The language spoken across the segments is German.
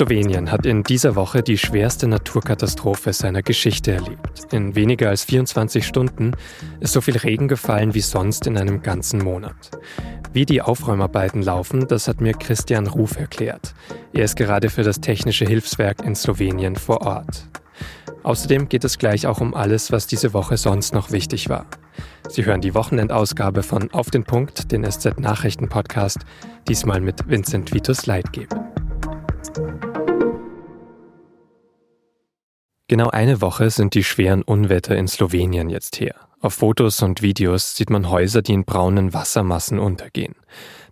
Slowenien hat in dieser Woche die schwerste Naturkatastrophe seiner Geschichte erlebt. In weniger als 24 Stunden ist so viel Regen gefallen wie sonst in einem ganzen Monat. Wie die Aufräumarbeiten laufen, das hat mir Christian Ruf erklärt. Er ist gerade für das Technische Hilfswerk in Slowenien vor Ort. Außerdem geht es gleich auch um alles, was diese Woche sonst noch wichtig war. Sie hören die Wochenendausgabe von Auf den Punkt, den SZ-Nachrichten-Podcast, diesmal mit Vincent Vitus Leitgeb. Genau eine Woche sind die schweren Unwetter in Slowenien jetzt her. Auf Fotos und Videos sieht man Häuser, die in braunen Wassermassen untergehen,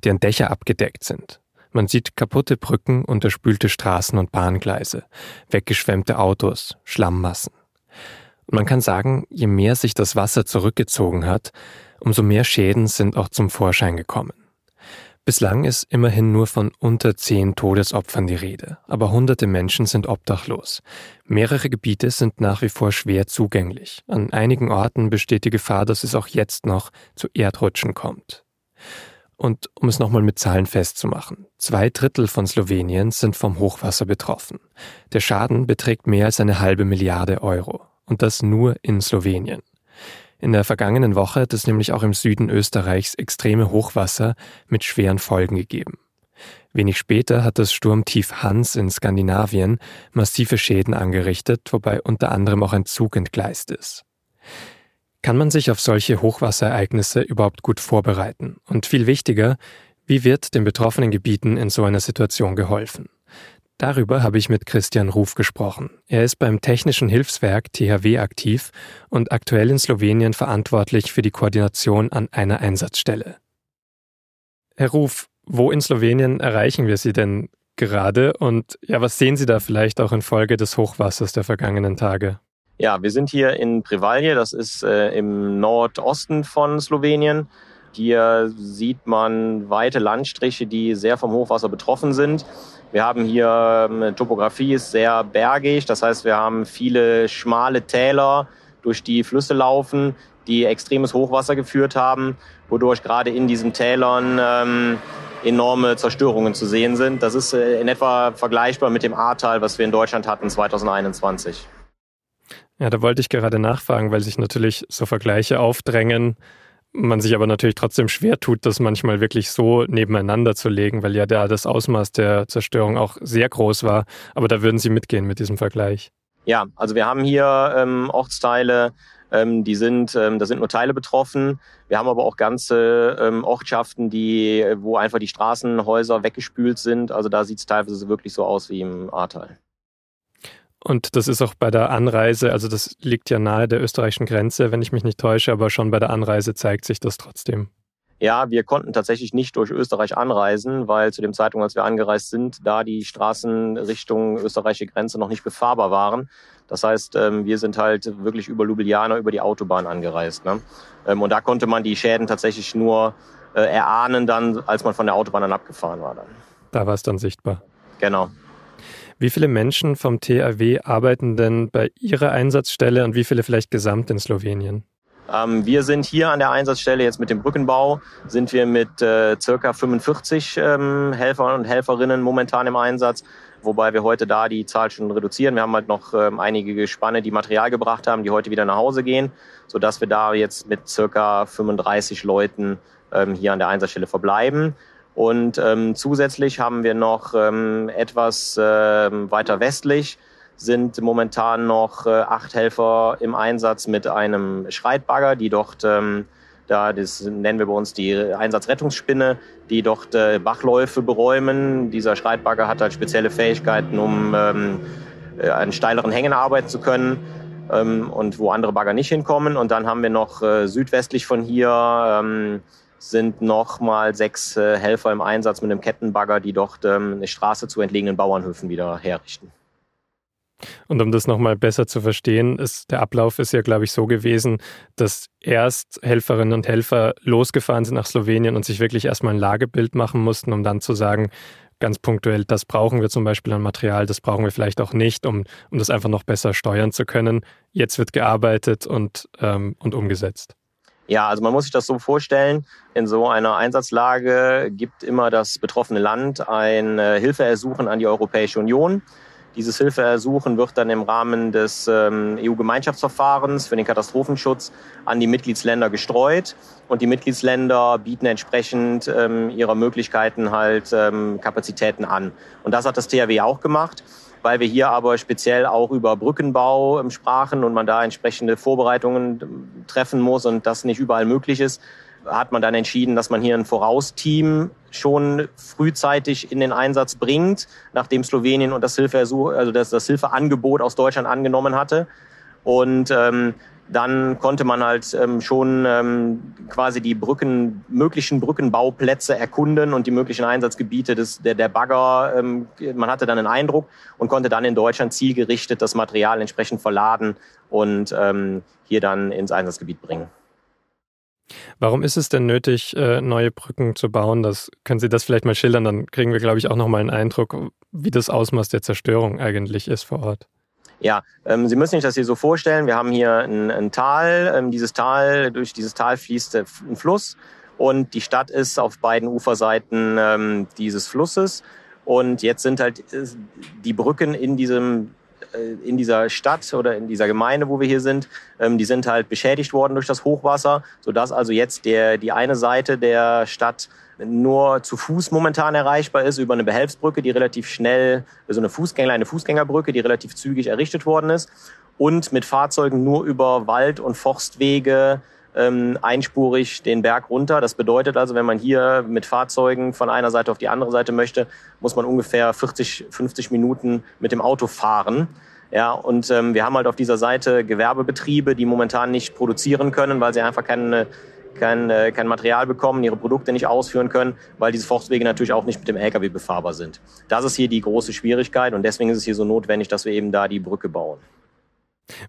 deren Dächer abgedeckt sind. Man sieht kaputte Brücken, unterspülte Straßen und Bahngleise, weggeschwemmte Autos, Schlammmassen. Und man kann sagen, je mehr sich das Wasser zurückgezogen hat, umso mehr Schäden sind auch zum Vorschein gekommen. Bislang ist immerhin nur von unter zehn Todesopfern die Rede, aber hunderte Menschen sind obdachlos. Mehrere Gebiete sind nach wie vor schwer zugänglich. An einigen Orten besteht die Gefahr, dass es auch jetzt noch zu Erdrutschen kommt. Und um es nochmal mit Zahlen festzumachen, zwei Drittel von Slowenien sind vom Hochwasser betroffen. Der Schaden beträgt mehr als eine halbe Milliarde Euro. Und das nur in Slowenien. In der vergangenen Woche hat es nämlich auch im Süden Österreichs extreme Hochwasser mit schweren Folgen gegeben. Wenig später hat das Sturmtief Hans in Skandinavien massive Schäden angerichtet, wobei unter anderem auch ein Zug entgleist ist. Kann man sich auf solche Hochwasserereignisse überhaupt gut vorbereiten? Und viel wichtiger, wie wird den betroffenen Gebieten in so einer Situation geholfen? Darüber habe ich mit Christian Ruf gesprochen. Er ist beim Technischen Hilfswerk THW aktiv und aktuell in Slowenien verantwortlich für die Koordination an einer Einsatzstelle. Herr Ruf, wo in Slowenien erreichen wir Sie denn gerade und ja, was sehen Sie da vielleicht auch infolge des Hochwassers der vergangenen Tage? Ja, wir sind hier in Privalje, das ist äh, im Nordosten von Slowenien. Hier sieht man weite Landstriche, die sehr vom Hochwasser betroffen sind. Wir haben hier ähm, Topografie ist sehr bergig, das heißt, wir haben viele schmale Täler, durch die Flüsse laufen, die extremes Hochwasser geführt haben, wodurch gerade in diesen Tälern ähm, enorme Zerstörungen zu sehen sind. Das ist äh, in etwa vergleichbar mit dem Ahrtal, was wir in Deutschland hatten 2021. Ja, da wollte ich gerade nachfragen, weil sich natürlich so Vergleiche aufdrängen man sich aber natürlich trotzdem schwer tut, das manchmal wirklich so nebeneinander zu legen, weil ja da das Ausmaß der Zerstörung auch sehr groß war. Aber da würden Sie mitgehen mit diesem Vergleich. Ja, also wir haben hier ähm, Ortsteile, ähm, die sind, ähm, da sind nur Teile betroffen. Wir haben aber auch ganze ähm, Ortschaften, die, wo einfach die Straßenhäuser weggespült sind. Also da sieht es teilweise wirklich so aus wie im Ahrtal. Und das ist auch bei der Anreise, also das liegt ja nahe der österreichischen Grenze, wenn ich mich nicht täusche, aber schon bei der Anreise zeigt sich das trotzdem. Ja, wir konnten tatsächlich nicht durch Österreich anreisen, weil zu dem Zeitpunkt, als wir angereist sind, da die Straßen Richtung österreichische Grenze noch nicht befahrbar waren. Das heißt, ähm, wir sind halt wirklich über Ljubljana, über die Autobahn angereist. Ne? Ähm, und da konnte man die Schäden tatsächlich nur äh, erahnen dann, als man von der Autobahn dann abgefahren war. Dann. Da war es dann sichtbar. Genau. Wie viele Menschen vom THW arbeiten denn bei Ihrer Einsatzstelle und wie viele vielleicht gesamt in Slowenien? Ähm, wir sind hier an der Einsatzstelle jetzt mit dem Brückenbau, sind wir mit äh, circa 45 ähm, Helfern und Helferinnen momentan im Einsatz, wobei wir heute da die Zahl schon reduzieren. Wir haben halt noch ähm, einige Gespanne, die Material gebracht haben, die heute wieder nach Hause gehen, sodass wir da jetzt mit circa 35 Leuten ähm, hier an der Einsatzstelle verbleiben. Und ähm, zusätzlich haben wir noch ähm, etwas äh, weiter westlich sind momentan noch äh, acht Helfer im Einsatz mit einem Schreitbagger, die dort, ähm, da das nennen wir bei uns die Einsatzrettungsspinne, die dort äh, Bachläufe beräumen. Dieser Schreitbagger hat halt spezielle Fähigkeiten, um ähm, äh, an steileren Hängen arbeiten zu können ähm, und wo andere Bagger nicht hinkommen. Und dann haben wir noch äh, südwestlich von hier ähm, sind nochmal sechs äh, Helfer im Einsatz mit einem Kettenbagger, die dort ähm, eine Straße zu entlegenen Bauernhöfen wieder herrichten. Und um das nochmal besser zu verstehen, ist der Ablauf ist ja, glaube ich, so gewesen, dass erst Helferinnen und Helfer losgefahren sind nach Slowenien und sich wirklich erstmal ein Lagebild machen mussten, um dann zu sagen, ganz punktuell, das brauchen wir zum Beispiel an Material, das brauchen wir vielleicht auch nicht, um, um das einfach noch besser steuern zu können. Jetzt wird gearbeitet und, ähm, und umgesetzt. Ja, also man muss sich das so vorstellen. In so einer Einsatzlage gibt immer das betroffene Land ein äh, Hilfeersuchen an die Europäische Union. Dieses Hilfeersuchen wird dann im Rahmen des ähm, EU-Gemeinschaftsverfahrens für den Katastrophenschutz an die Mitgliedsländer gestreut. Und die Mitgliedsländer bieten entsprechend ähm, ihrer Möglichkeiten halt ähm, Kapazitäten an. Und das hat das THW auch gemacht weil wir hier aber speziell auch über Brückenbau sprachen und man da entsprechende Vorbereitungen treffen muss und das nicht überall möglich ist, hat man dann entschieden, dass man hier ein Vorausteam schon frühzeitig in den Einsatz bringt, nachdem Slowenien und das Hilfeersuch, also das, das Hilfeangebot aus Deutschland angenommen hatte. Und ähm, dann konnte man halt ähm, schon ähm, quasi die Brücken, möglichen Brückenbauplätze erkunden und die möglichen Einsatzgebiete des, der, der Bagger. Ähm, man hatte dann einen Eindruck und konnte dann in Deutschland zielgerichtet das Material entsprechend verladen und ähm, hier dann ins Einsatzgebiet bringen. Warum ist es denn nötig, äh, neue Brücken zu bauen? Das können Sie das vielleicht mal schildern, dann kriegen wir, glaube ich, auch nochmal einen Eindruck, wie das Ausmaß der Zerstörung eigentlich ist vor Ort. Ja, ähm, Sie müssen sich das hier so vorstellen. Wir haben hier ein, ein Tal. Ähm, dieses Tal, durch dieses Tal fließt ein Fluss und die Stadt ist auf beiden Uferseiten ähm, dieses Flusses. Und jetzt sind halt äh, die Brücken in diesem in dieser Stadt oder in dieser Gemeinde, wo wir hier sind, ähm, die sind halt beschädigt worden durch das Hochwasser, sodass also jetzt der, die eine Seite der Stadt nur zu Fuß momentan erreichbar ist über eine Behelfsbrücke, die relativ schnell, also eine Fußgänger, eine Fußgängerbrücke, die relativ zügig errichtet worden ist und mit Fahrzeugen nur über Wald- und Forstwege ähm, einspurig den Berg runter. Das bedeutet also, wenn man hier mit Fahrzeugen von einer Seite auf die andere Seite möchte, muss man ungefähr 40, 50 Minuten mit dem Auto fahren. Ja, und ähm, wir haben halt auf dieser Seite Gewerbebetriebe, die momentan nicht produzieren können, weil sie einfach keine kein, äh, kein Material bekommen, ihre Produkte nicht ausführen können, weil diese Forstwege natürlich auch nicht mit dem Lkw befahrbar sind. Das ist hier die große Schwierigkeit und deswegen ist es hier so notwendig, dass wir eben da die Brücke bauen.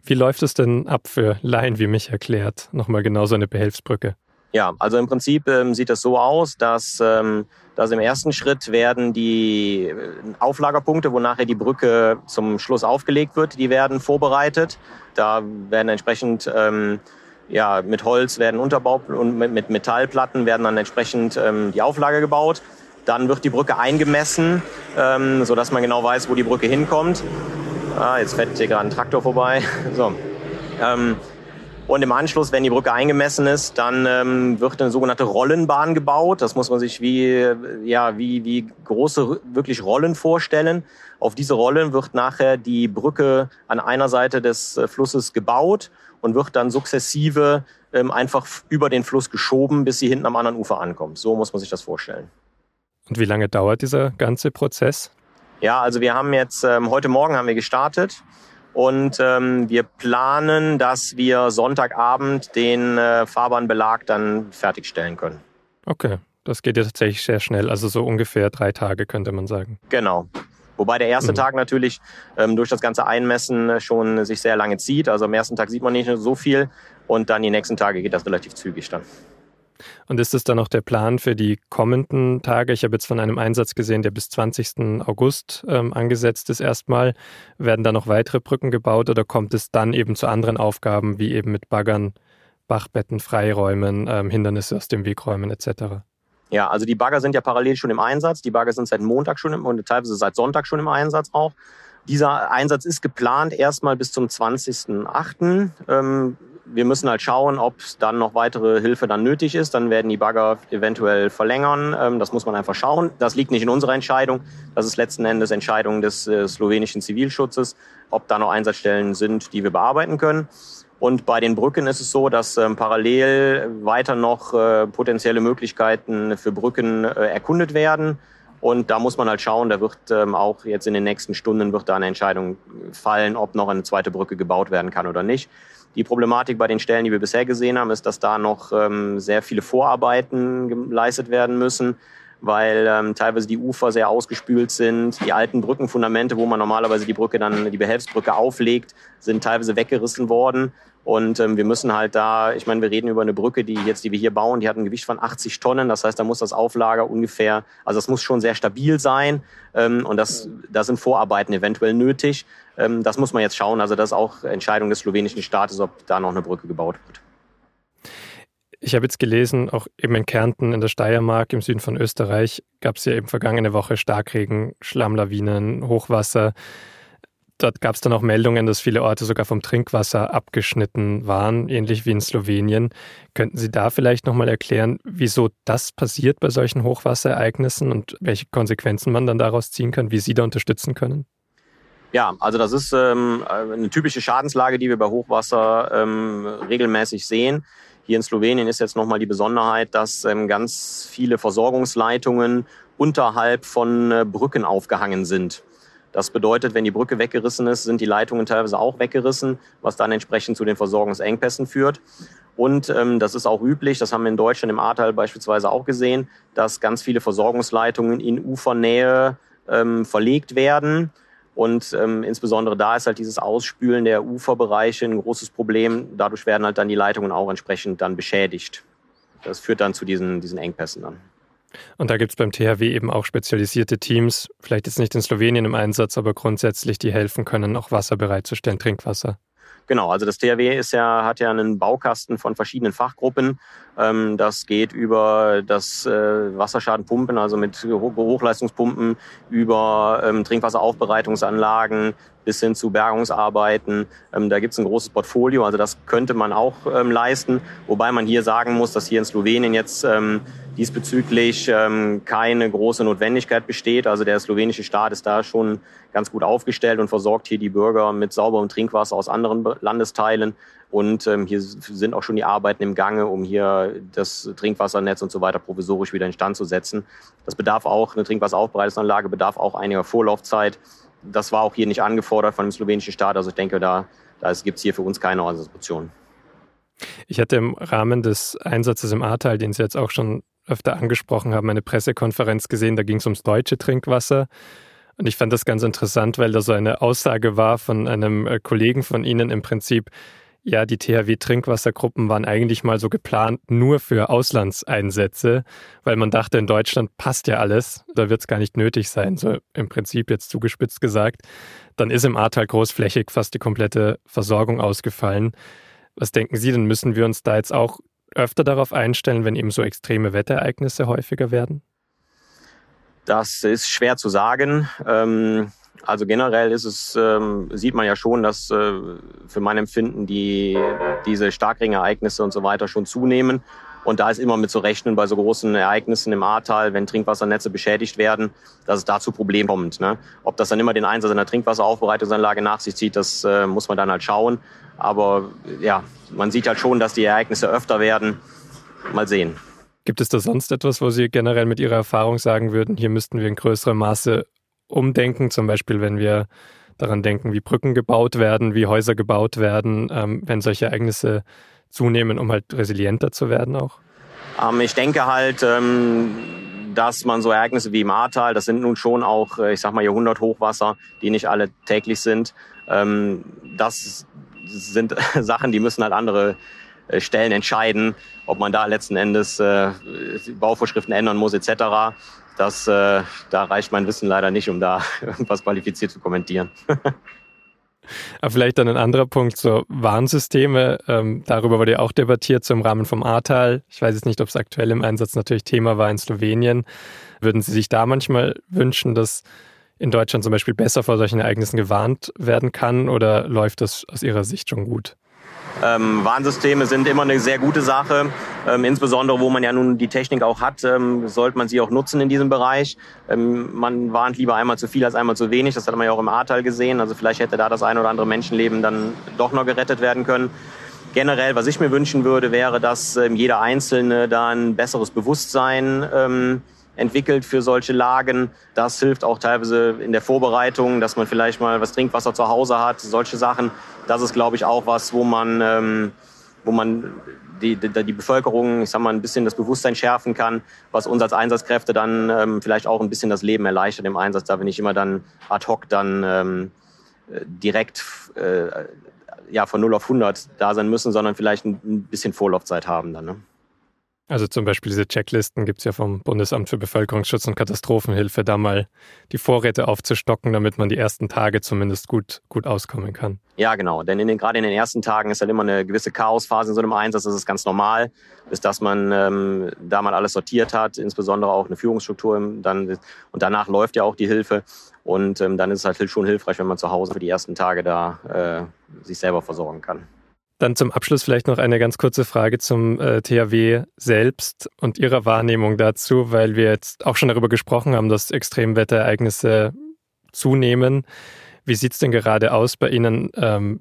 Wie läuft es denn ab für Laien wie mich erklärt? Nochmal genau so eine Behelfsbrücke. Ja, also im Prinzip ähm, sieht das so aus, dass, ähm, dass im ersten Schritt werden die äh, Auflagerpunkte, wo nachher die Brücke zum Schluss aufgelegt wird, die werden vorbereitet. Da werden entsprechend ähm, ja, mit Holz werden Unterbau und mit Metallplatten werden dann entsprechend ähm, die Auflage gebaut. Dann wird die Brücke eingemessen, ähm, sodass man genau weiß, wo die Brücke hinkommt. Ah, jetzt fährt hier gerade ein Traktor vorbei. So. Ähm, und im Anschluss, wenn die Brücke eingemessen ist, dann ähm, wird eine sogenannte Rollenbahn gebaut. Das muss man sich wie, ja, wie, wie große wirklich Rollen vorstellen. Auf diese Rollen wird nachher die Brücke an einer Seite des äh, Flusses gebaut und wird dann sukzessive ähm, einfach über den Fluss geschoben, bis sie hinten am anderen Ufer ankommt. So muss man sich das vorstellen. Und wie lange dauert dieser ganze Prozess? Ja, also wir haben jetzt, ähm, heute Morgen haben wir gestartet und ähm, wir planen, dass wir Sonntagabend den äh, Fahrbahnbelag dann fertigstellen können. Okay, das geht ja tatsächlich sehr schnell, also so ungefähr drei Tage könnte man sagen. Genau. Wobei der erste mhm. Tag natürlich ähm, durch das ganze Einmessen äh, schon sich sehr lange zieht. Also am ersten Tag sieht man nicht so viel und dann die nächsten Tage geht das relativ zügig dann. Und ist es dann noch der Plan für die kommenden Tage? Ich habe jetzt von einem Einsatz gesehen, der bis 20. August ähm, angesetzt ist erstmal. Werden da noch weitere Brücken gebaut oder kommt es dann eben zu anderen Aufgaben, wie eben mit Baggern, Bachbetten freiräumen, ähm, Hindernisse aus dem Weg räumen etc.? Ja, also die Bagger sind ja parallel schon im Einsatz. Die Bagger sind seit Montag schon im, und teilweise seit Sonntag schon im Einsatz auch. Dieser Einsatz ist geplant erstmal bis zum 20.08. Ähm, wir müssen halt schauen, ob dann noch weitere Hilfe dann nötig ist. Dann werden die Bagger eventuell verlängern. Ähm, das muss man einfach schauen. Das liegt nicht in unserer Entscheidung. Das ist letzten Endes Entscheidung des äh, slowenischen Zivilschutzes, ob da noch Einsatzstellen sind, die wir bearbeiten können. Und bei den Brücken ist es so, dass ähm, parallel weiter noch äh, potenzielle Möglichkeiten für Brücken äh, erkundet werden. Und da muss man halt schauen, da wird ähm, auch jetzt in den nächsten Stunden wird da eine Entscheidung fallen, ob noch eine zweite Brücke gebaut werden kann oder nicht. Die Problematik bei den Stellen, die wir bisher gesehen haben, ist, dass da noch ähm, sehr viele Vorarbeiten geleistet werden müssen weil ähm, teilweise die Ufer sehr ausgespült sind. Die alten Brückenfundamente, wo man normalerweise die Brücke dann, die Behelfsbrücke auflegt, sind teilweise weggerissen worden. Und ähm, wir müssen halt da, ich meine, wir reden über eine Brücke, die jetzt, die wir hier bauen, die hat ein Gewicht von 80 Tonnen. Das heißt, da muss das Auflager ungefähr, also es muss schon sehr stabil sein. Ähm, und das, da sind Vorarbeiten eventuell nötig. Ähm, das muss man jetzt schauen. Also das ist auch Entscheidung des slowenischen Staates, ob da noch eine Brücke gebaut wird. Ich habe jetzt gelesen, auch eben in Kärnten in der Steiermark im Süden von Österreich gab es ja eben vergangene Woche Starkregen, Schlammlawinen, Hochwasser. Dort gab es dann auch Meldungen, dass viele Orte sogar vom Trinkwasser abgeschnitten waren, ähnlich wie in Slowenien. Könnten Sie da vielleicht nochmal erklären, wieso das passiert bei solchen Hochwasserereignissen und welche Konsequenzen man dann daraus ziehen kann, wie Sie da unterstützen können? Ja, also das ist ähm, eine typische Schadenslage, die wir bei Hochwasser ähm, regelmäßig sehen. Hier in Slowenien ist jetzt nochmal die Besonderheit, dass ähm, ganz viele Versorgungsleitungen unterhalb von äh, Brücken aufgehangen sind. Das bedeutet, wenn die Brücke weggerissen ist, sind die Leitungen teilweise auch weggerissen, was dann entsprechend zu den Versorgungsengpässen führt. Und ähm, das ist auch üblich, das haben wir in Deutschland im Ahrtal beispielsweise auch gesehen, dass ganz viele Versorgungsleitungen in Ufernähe ähm, verlegt werden. Und ähm, insbesondere da ist halt dieses Ausspülen der Uferbereiche ein großes Problem. Dadurch werden halt dann die Leitungen auch entsprechend dann beschädigt. Das führt dann zu diesen, diesen Engpässen dann. Und da gibt es beim THW eben auch spezialisierte Teams, vielleicht jetzt nicht in Slowenien im Einsatz, aber grundsätzlich, die helfen können, auch Wasser bereitzustellen, Trinkwasser. Genau, also das THW ist ja, hat ja einen Baukasten von verschiedenen Fachgruppen. Ähm, das geht über das äh, Wasserschadenpumpen, also mit Hochleistungspumpen, über ähm, Trinkwasseraufbereitungsanlagen bis hin zu Bergungsarbeiten. Ähm, da gibt es ein großes Portfolio, also das könnte man auch leisten. Wobei man hier sagen muss, dass hier in Slowenien jetzt diesbezüglich keine große Notwendigkeit besteht. Also der slowenische Staat ist da schon ganz gut aufgestellt und versorgt hier die Bürger mit sauberem Trinkwasser aus anderen Landesteilen. Und ähm, hier sind auch schon die Arbeiten im Gange, um hier das Trinkwassernetz und so weiter provisorisch wieder instand zu setzen. Das bedarf auch, eine Trinkwasseraufbereitungsanlage bedarf auch einiger Vorlaufzeit. Das war auch hier nicht angefordert von dem slowenischen Staat. Also ich denke, da, da gibt es hier für uns keine Organisation. Ich hatte im Rahmen des Einsatzes im Ahrtal, den Sie jetzt auch schon öfter angesprochen haben, eine Pressekonferenz gesehen, da ging es ums deutsche Trinkwasser. Und ich fand das ganz interessant, weil da so eine Aussage war von einem äh, Kollegen von Ihnen im Prinzip, ja, die THW-Trinkwassergruppen waren eigentlich mal so geplant nur für Auslandseinsätze, weil man dachte, in Deutschland passt ja alles, da wird es gar nicht nötig sein, so im Prinzip jetzt zugespitzt gesagt. Dann ist im Ahrtal großflächig fast die komplette Versorgung ausgefallen. Was denken Sie, denn müssen wir uns da jetzt auch öfter darauf einstellen, wenn eben so extreme Wetterereignisse häufiger werden? Das ist schwer zu sagen. Ähm, also generell ist es, ähm, sieht man ja schon, dass äh, für mein Empfinden die, diese Starkregenereignisse und so weiter schon zunehmen. Und da ist immer mit zu rechnen bei so großen Ereignissen im Ahrtal, wenn Trinkwassernetze beschädigt werden, dass es da zu Problemen kommt. Ne? Ob das dann immer den Einsatz einer Trinkwasseraufbereitungsanlage nach sich zieht, das äh, muss man dann halt schauen. Aber ja, man sieht halt schon, dass die Ereignisse öfter werden. Mal sehen. Gibt es da sonst etwas, wo Sie generell mit Ihrer Erfahrung sagen würden, hier müssten wir in größerem Maße umdenken? Zum Beispiel, wenn wir daran denken, wie Brücken gebaut werden, wie Häuser gebaut werden, ähm, wenn solche Ereignisse zunehmen, um halt resilienter zu werden auch? Ähm, ich denke halt, ähm, dass man so Ereignisse wie im das sind nun schon auch, äh, ich sag mal, Jahrhundert-Hochwasser, die nicht alle täglich sind, ähm, das sind Sachen, die müssen halt andere äh, Stellen entscheiden, ob man da letzten Endes äh, Bauvorschriften ändern muss etc. Das, äh, da reicht mein Wissen leider nicht, um da irgendwas qualifiziert zu kommentieren. Aber vielleicht dann ein anderer Punkt, so Warnsysteme, ähm, darüber wurde ja auch debattiert, so im Rahmen vom Ahrtal. Ich weiß jetzt nicht, ob es aktuell im Einsatz natürlich Thema war in Slowenien. Würden Sie sich da manchmal wünschen, dass in Deutschland zum Beispiel besser vor solchen Ereignissen gewarnt werden kann oder läuft das aus Ihrer Sicht schon gut? Ähm, Warnsysteme sind immer eine sehr gute Sache. Ähm, insbesondere, wo man ja nun die Technik auch hat, ähm, sollte man sie auch nutzen in diesem Bereich. Ähm, man warnt lieber einmal zu viel als einmal zu wenig. Das hat man ja auch im Ahrtal gesehen. Also vielleicht hätte da das ein oder andere Menschenleben dann doch noch gerettet werden können. Generell, was ich mir wünschen würde, wäre, dass ähm, jeder Einzelne da ein besseres Bewusstsein ähm, entwickelt für solche Lagen. Das hilft auch teilweise in der Vorbereitung, dass man vielleicht mal was Trinkwasser zu Hause hat, solche Sachen. Das ist, glaube ich, auch was, wo man, ähm, wo man die, die, die Bevölkerung, ich sag mal, ein bisschen das Bewusstsein schärfen kann, was uns als Einsatzkräfte dann ähm, vielleicht auch ein bisschen das Leben erleichtert im Einsatz, da wir nicht immer dann ad hoc dann ähm, direkt äh, ja, von 0 auf 100 da sein müssen, sondern vielleicht ein, bisschen Vorlaufzeit haben dann. Ne? Also zum Beispiel diese Checklisten gibt es ja vom Bundesamt für Bevölkerungsschutz und Katastrophenhilfe, da mal die Vorräte aufzustocken, damit man die ersten Tage zumindest gut, gut auskommen kann. Ja, genau. Denn in den, gerade in den ersten Tagen ist halt immer eine gewisse Chaosphase in so einem Einsatz. Das ist ganz normal, bis dass man ähm, da mal alles sortiert hat, insbesondere auch eine Führungsstruktur. Dann, und danach läuft ja auch die Hilfe. Und ähm, dann ist es halt schon hilfreich, wenn man zu Hause für die ersten Tage da äh, sich selber versorgen kann. Dann zum Abschluss vielleicht noch eine ganz kurze Frage zum äh, THW selbst und Ihrer Wahrnehmung dazu, weil wir jetzt auch schon darüber gesprochen haben, dass Extremwetterereignisse zunehmen. Wie sieht es denn gerade aus bei Ihnen? Ähm,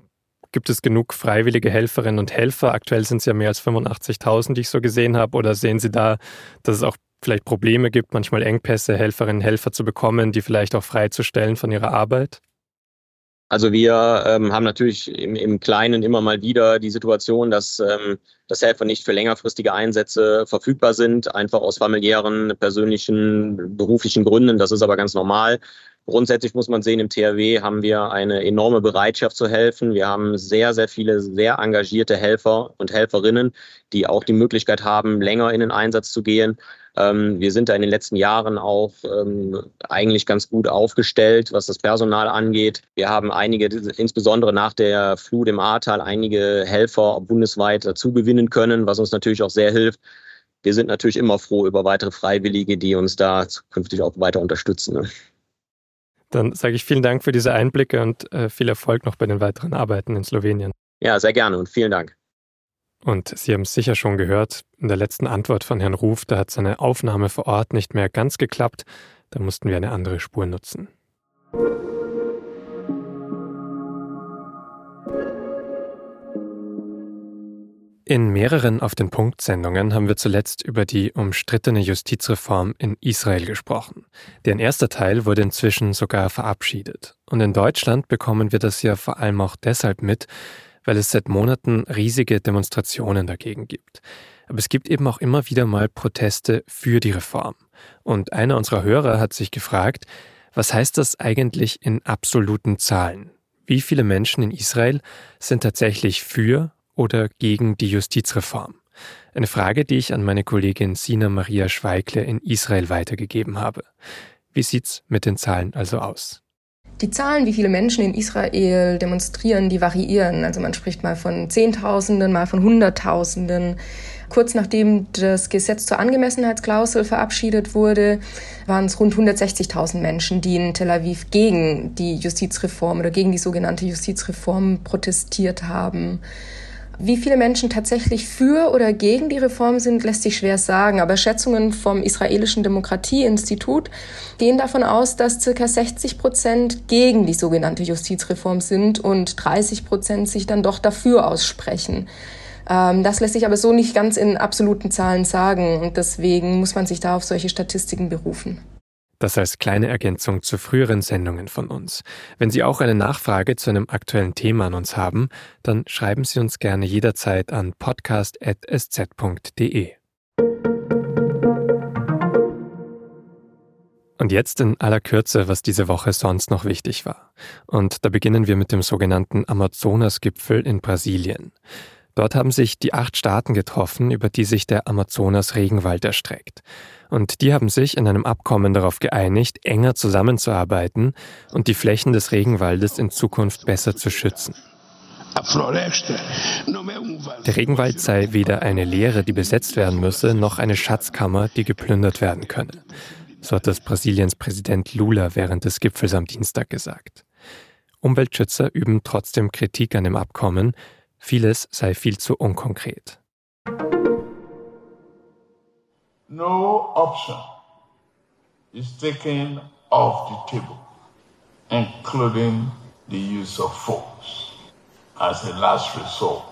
gibt es genug freiwillige Helferinnen und Helfer? Aktuell sind es ja mehr als 85.000, die ich so gesehen habe. Oder sehen Sie da, dass es auch vielleicht Probleme gibt, manchmal Engpässe, Helferinnen und Helfer zu bekommen, die vielleicht auch freizustellen von ihrer Arbeit? Also wir ähm, haben natürlich im, im Kleinen immer mal wieder die Situation, dass, ähm, dass Helfer nicht für längerfristige Einsätze verfügbar sind, einfach aus familiären, persönlichen, beruflichen Gründen. Das ist aber ganz normal. Grundsätzlich muss man sehen, im THW haben wir eine enorme Bereitschaft zu helfen. Wir haben sehr, sehr viele sehr engagierte Helfer und Helferinnen, die auch die Möglichkeit haben, länger in den Einsatz zu gehen. Ähm, wir sind da in den letzten Jahren auch ähm, eigentlich ganz gut aufgestellt, was das Personal angeht. Wir haben einige, insbesondere nach der Flut im Ahrtal, einige Helfer bundesweit dazu gewinnen können, was uns natürlich auch sehr hilft. Wir sind natürlich immer froh über weitere Freiwillige, die uns da zukünftig auch weiter unterstützen. Ne? Dann sage ich vielen Dank für diese Einblicke und äh, viel Erfolg noch bei den weiteren Arbeiten in Slowenien. Ja, sehr gerne und vielen Dank. Und Sie haben es sicher schon gehört, in der letzten Antwort von Herrn Ruf, da hat seine Aufnahme vor Ort nicht mehr ganz geklappt, da mussten wir eine andere Spur nutzen. In mehreren Auf den Punkt Sendungen haben wir zuletzt über die umstrittene Justizreform in Israel gesprochen. Deren erster Teil wurde inzwischen sogar verabschiedet. Und in Deutschland bekommen wir das ja vor allem auch deshalb mit, weil es seit Monaten riesige Demonstrationen dagegen gibt. Aber es gibt eben auch immer wieder mal Proteste für die Reform. Und einer unserer Hörer hat sich gefragt, was heißt das eigentlich in absoluten Zahlen? Wie viele Menschen in Israel sind tatsächlich für oder gegen die Justizreform? Eine Frage, die ich an meine Kollegin Sina Maria Schweikle in Israel weitergegeben habe. Wie sieht's mit den Zahlen also aus? Die Zahlen, wie viele Menschen in Israel demonstrieren, die variieren. Also man spricht mal von Zehntausenden, mal von Hunderttausenden. Kurz nachdem das Gesetz zur Angemessenheitsklausel verabschiedet wurde, waren es rund 160.000 Menschen, die in Tel Aviv gegen die Justizreform oder gegen die sogenannte Justizreform protestiert haben. Wie viele Menschen tatsächlich für oder gegen die Reform sind, lässt sich schwer sagen. Aber Schätzungen vom israelischen Demokratieinstitut gehen davon aus, dass circa 60 Prozent gegen die sogenannte Justizreform sind und 30 Prozent sich dann doch dafür aussprechen. Ähm, das lässt sich aber so nicht ganz in absoluten Zahlen sagen und deswegen muss man sich da auf solche Statistiken berufen. Das als kleine Ergänzung zu früheren Sendungen von uns. Wenn Sie auch eine Nachfrage zu einem aktuellen Thema an uns haben, dann schreiben Sie uns gerne jederzeit an podcast.sz.de. Und jetzt in aller Kürze, was diese Woche sonst noch wichtig war. Und da beginnen wir mit dem sogenannten Amazonas-Gipfel in Brasilien. Dort haben sich die acht Staaten getroffen, über die sich der Amazonas-Regenwald erstreckt. Und die haben sich in einem Abkommen darauf geeinigt, enger zusammenzuarbeiten und die Flächen des Regenwaldes in Zukunft besser zu schützen. Der Regenwald sei weder eine Leere, die besetzt werden müsse, noch eine Schatzkammer, die geplündert werden könne. So hat das Brasiliens Präsident Lula während des Gipfels am Dienstag gesagt. Umweltschützer üben trotzdem Kritik an dem Abkommen, Vieles sei viel zu unkonkret. No option is taken off the table, including the use of force as a last resort.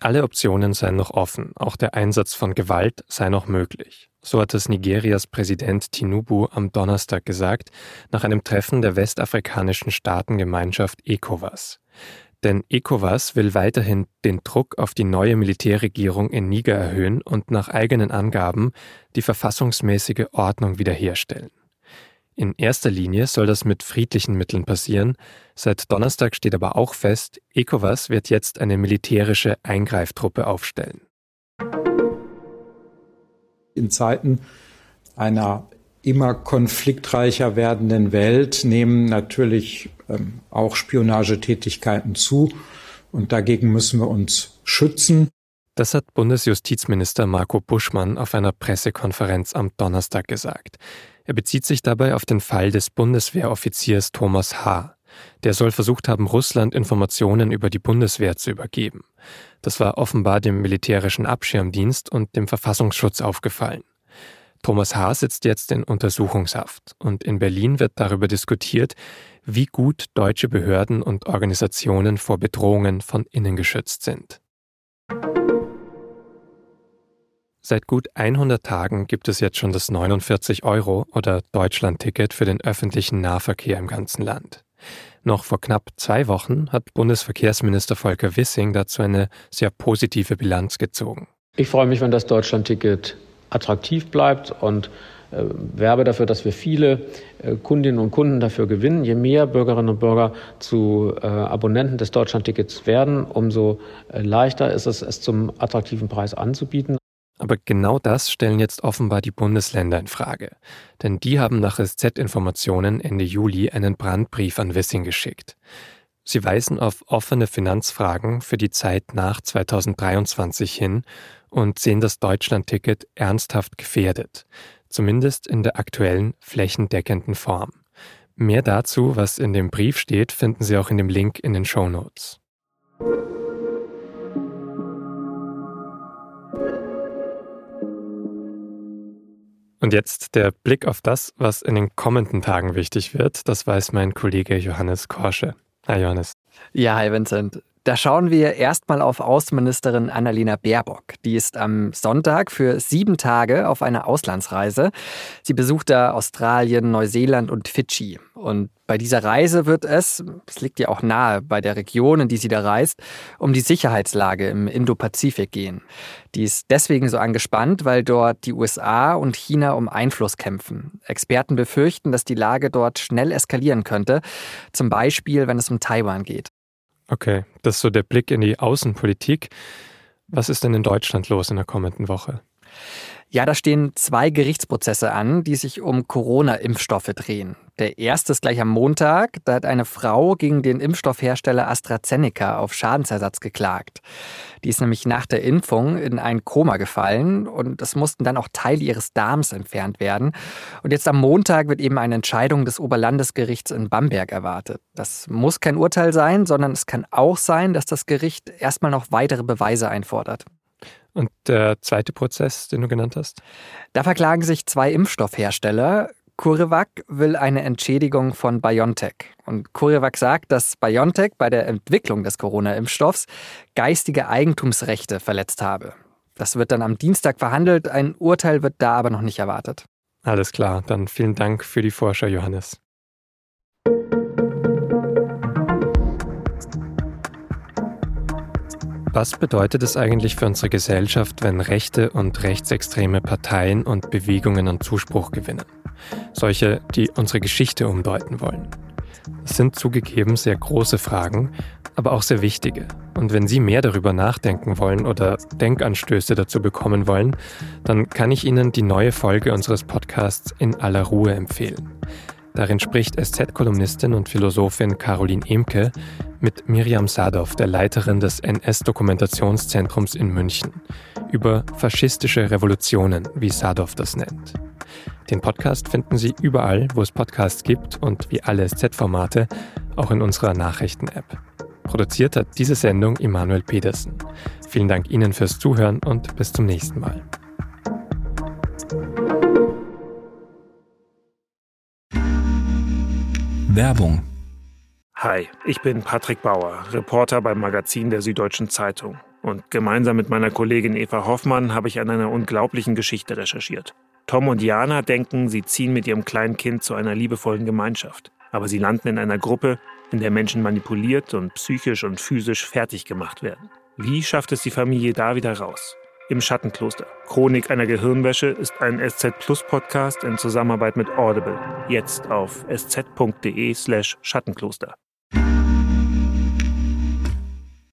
Alle Optionen seien noch offen, auch der Einsatz von Gewalt sei noch möglich. So hat es Nigerias Präsident Tinubu am Donnerstag gesagt, nach einem Treffen der westafrikanischen Staatengemeinschaft ECOWAS. Denn ECOWAS will weiterhin den Druck auf die neue Militärregierung in Niger erhöhen und nach eigenen Angaben die verfassungsmäßige Ordnung wiederherstellen. In erster Linie soll das mit friedlichen Mitteln passieren. Seit Donnerstag steht aber auch fest, ECOWAS wird jetzt eine militärische Eingreiftruppe aufstellen. In Zeiten einer immer konfliktreicher werdenden Welt nehmen natürlich ähm, auch Spionagetätigkeiten zu. Und dagegen müssen wir uns schützen. Das hat Bundesjustizminister Marco Buschmann auf einer Pressekonferenz am Donnerstag gesagt. Er bezieht sich dabei auf den Fall des Bundeswehroffiziers Thomas H. Der soll versucht haben, Russland Informationen über die Bundeswehr zu übergeben. Das war offenbar dem militärischen Abschirmdienst und dem Verfassungsschutz aufgefallen. Thomas H. sitzt jetzt in Untersuchungshaft und in Berlin wird darüber diskutiert, wie gut deutsche Behörden und Organisationen vor Bedrohungen von innen geschützt sind. Seit gut 100 Tagen gibt es jetzt schon das 49 Euro oder Deutschland-Ticket für den öffentlichen Nahverkehr im ganzen Land. Noch vor knapp zwei Wochen hat Bundesverkehrsminister Volker Wissing dazu eine sehr positive Bilanz gezogen. Ich freue mich, wenn das Deutschland-Ticket attraktiv bleibt und äh, werbe dafür, dass wir viele äh, Kundinnen und Kunden dafür gewinnen. Je mehr Bürgerinnen und Bürger zu äh, Abonnenten des Deutschlandtickets werden, umso äh, leichter ist es, es zum attraktiven Preis anzubieten. Aber genau das stellen jetzt offenbar die Bundesländer in Frage. Denn die haben nach SZ-Informationen Ende Juli einen Brandbrief an Wissing geschickt. Sie weisen auf offene Finanzfragen für die Zeit nach 2023 hin und sehen das Deutschland-Ticket ernsthaft gefährdet, zumindest in der aktuellen flächendeckenden Form. Mehr dazu, was in dem Brief steht, finden Sie auch in dem Link in den Show Notes. Und jetzt der Blick auf das, was in den kommenden Tagen wichtig wird. Das weiß mein Kollege Johannes Korsche. Hi Johannes. Ja, hi Vincent. Da schauen wir erstmal auf Außenministerin Annalena Baerbock. Die ist am Sonntag für sieben Tage auf einer Auslandsreise. Sie besucht da Australien, Neuseeland und Fidschi. Und bei dieser Reise wird es, es liegt ja auch nahe bei der Region, in die sie da reist, um die Sicherheitslage im Indo-Pazifik gehen. Die ist deswegen so angespannt, weil dort die USA und China um Einfluss kämpfen. Experten befürchten, dass die Lage dort schnell eskalieren könnte, zum Beispiel wenn es um Taiwan geht. Okay, das ist so der Blick in die Außenpolitik. Was ist denn in Deutschland los in der kommenden Woche? Ja, da stehen zwei Gerichtsprozesse an, die sich um Corona-Impfstoffe drehen. Der erste ist gleich am Montag. Da hat eine Frau gegen den Impfstoffhersteller AstraZeneca auf Schadensersatz geklagt. Die ist nämlich nach der Impfung in ein Koma gefallen und es mussten dann auch Teile ihres Darms entfernt werden. Und jetzt am Montag wird eben eine Entscheidung des Oberlandesgerichts in Bamberg erwartet. Das muss kein Urteil sein, sondern es kann auch sein, dass das Gericht erstmal noch weitere Beweise einfordert. Und der zweite Prozess, den du genannt hast? Da verklagen sich zwei Impfstoffhersteller. CureVac will eine Entschädigung von BioNTech. Und CureVac sagt, dass BioNTech bei der Entwicklung des Corona-Impfstoffs geistige Eigentumsrechte verletzt habe. Das wird dann am Dienstag verhandelt. Ein Urteil wird da aber noch nicht erwartet. Alles klar, dann vielen Dank für die Vorschau, Johannes. Was bedeutet es eigentlich für unsere Gesellschaft, wenn rechte und rechtsextreme Parteien und Bewegungen an Zuspruch gewinnen? Solche, die unsere Geschichte umdeuten wollen. Das sind zugegeben sehr große Fragen, aber auch sehr wichtige. Und wenn Sie mehr darüber nachdenken wollen oder Denkanstöße dazu bekommen wollen, dann kann ich Ihnen die neue Folge unseres Podcasts in aller Ruhe empfehlen. Darin spricht SZ-Kolumnistin und Philosophin Caroline Emke mit Miriam Sadov, der Leiterin des NS-Dokumentationszentrums in München, über faschistische Revolutionen, wie Sadov das nennt. Den Podcast finden Sie überall, wo es Podcasts gibt und wie alle SZ-Formate, auch in unserer Nachrichten-App. Produziert hat diese Sendung Immanuel Pedersen. Vielen Dank Ihnen fürs Zuhören und bis zum nächsten Mal. Werbung. Hi, ich bin Patrick Bauer, Reporter beim Magazin der Süddeutschen Zeitung. Und gemeinsam mit meiner Kollegin Eva Hoffmann habe ich an einer unglaublichen Geschichte recherchiert. Tom und Jana denken, sie ziehen mit ihrem kleinen Kind zu einer liebevollen Gemeinschaft. Aber sie landen in einer Gruppe, in der Menschen manipuliert und psychisch und physisch fertig gemacht werden. Wie schafft es die Familie da wieder raus? Im Schattenkloster. Chronik einer Gehirnwäsche ist ein SZ Plus Podcast in Zusammenarbeit mit Audible. Jetzt auf sz.de slash Schattenkloster.